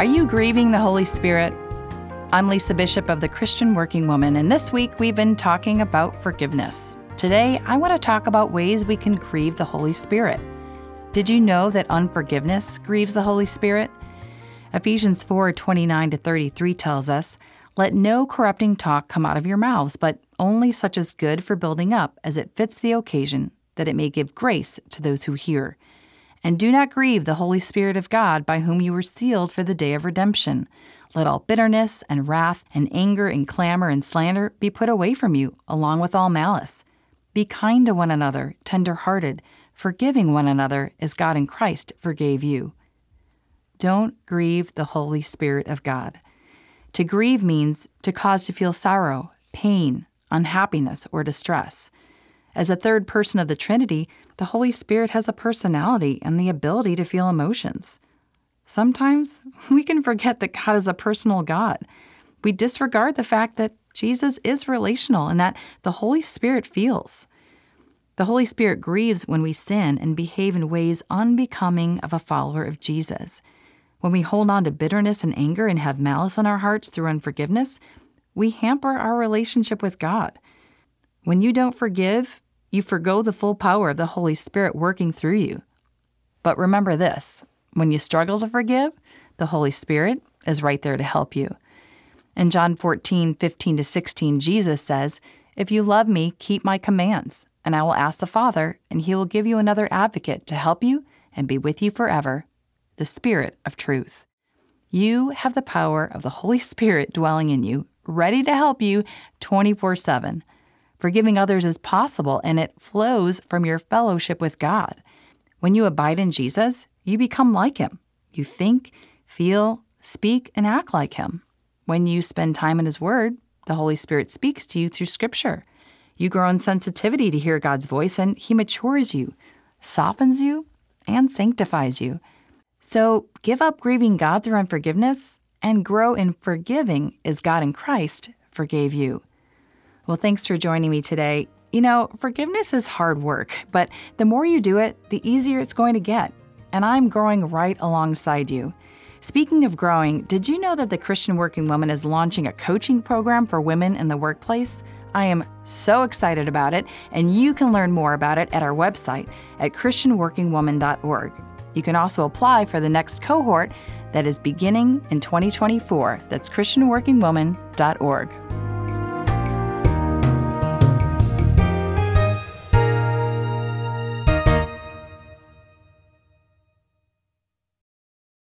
Are you grieving the Holy Spirit? I'm Lisa Bishop of the Christian Working Woman, and this week we've been talking about forgiveness. Today, I want to talk about ways we can grieve the Holy Spirit. Did you know that unforgiveness grieves the Holy Spirit? Ephesians 4 29 to 33 tells us, Let no corrupting talk come out of your mouths, but only such as good for building up, as it fits the occasion, that it may give grace to those who hear. And do not grieve the Holy Spirit of God, by whom you were sealed for the day of redemption. Let all bitterness and wrath and anger and clamor and slander be put away from you, along with all malice. Be kind to one another, tender hearted, forgiving one another as God in Christ forgave you. Don't grieve the Holy Spirit of God. To grieve means to cause to feel sorrow, pain, unhappiness, or distress. As a third person of the Trinity, the Holy Spirit has a personality and the ability to feel emotions. Sometimes we can forget that God is a personal God. We disregard the fact that Jesus is relational and that the Holy Spirit feels. The Holy Spirit grieves when we sin and behave in ways unbecoming of a follower of Jesus. When we hold on to bitterness and anger and have malice in our hearts through unforgiveness, we hamper our relationship with God. When you don't forgive, you forego the full power of the Holy Spirit working through you. But remember this when you struggle to forgive, the Holy Spirit is right there to help you. In John 14, 15 to 16, Jesus says, If you love me, keep my commands, and I will ask the Father, and he will give you another advocate to help you and be with you forever the Spirit of truth. You have the power of the Holy Spirit dwelling in you, ready to help you 24 7. Forgiving others is possible, and it flows from your fellowship with God. When you abide in Jesus, you become like Him. You think, feel, speak, and act like Him. When you spend time in His Word, the Holy Spirit speaks to you through Scripture. You grow in sensitivity to hear God's voice, and He matures you, softens you, and sanctifies you. So give up grieving God through unforgiveness and grow in forgiving as God in Christ forgave you. Well, thanks for joining me today. You know, forgiveness is hard work, but the more you do it, the easier it's going to get. And I'm growing right alongside you. Speaking of growing, did you know that the Christian Working Woman is launching a coaching program for women in the workplace? I am so excited about it, and you can learn more about it at our website at ChristianWorkingWoman.org. You can also apply for the next cohort that is beginning in 2024. That's ChristianWorkingWoman.org.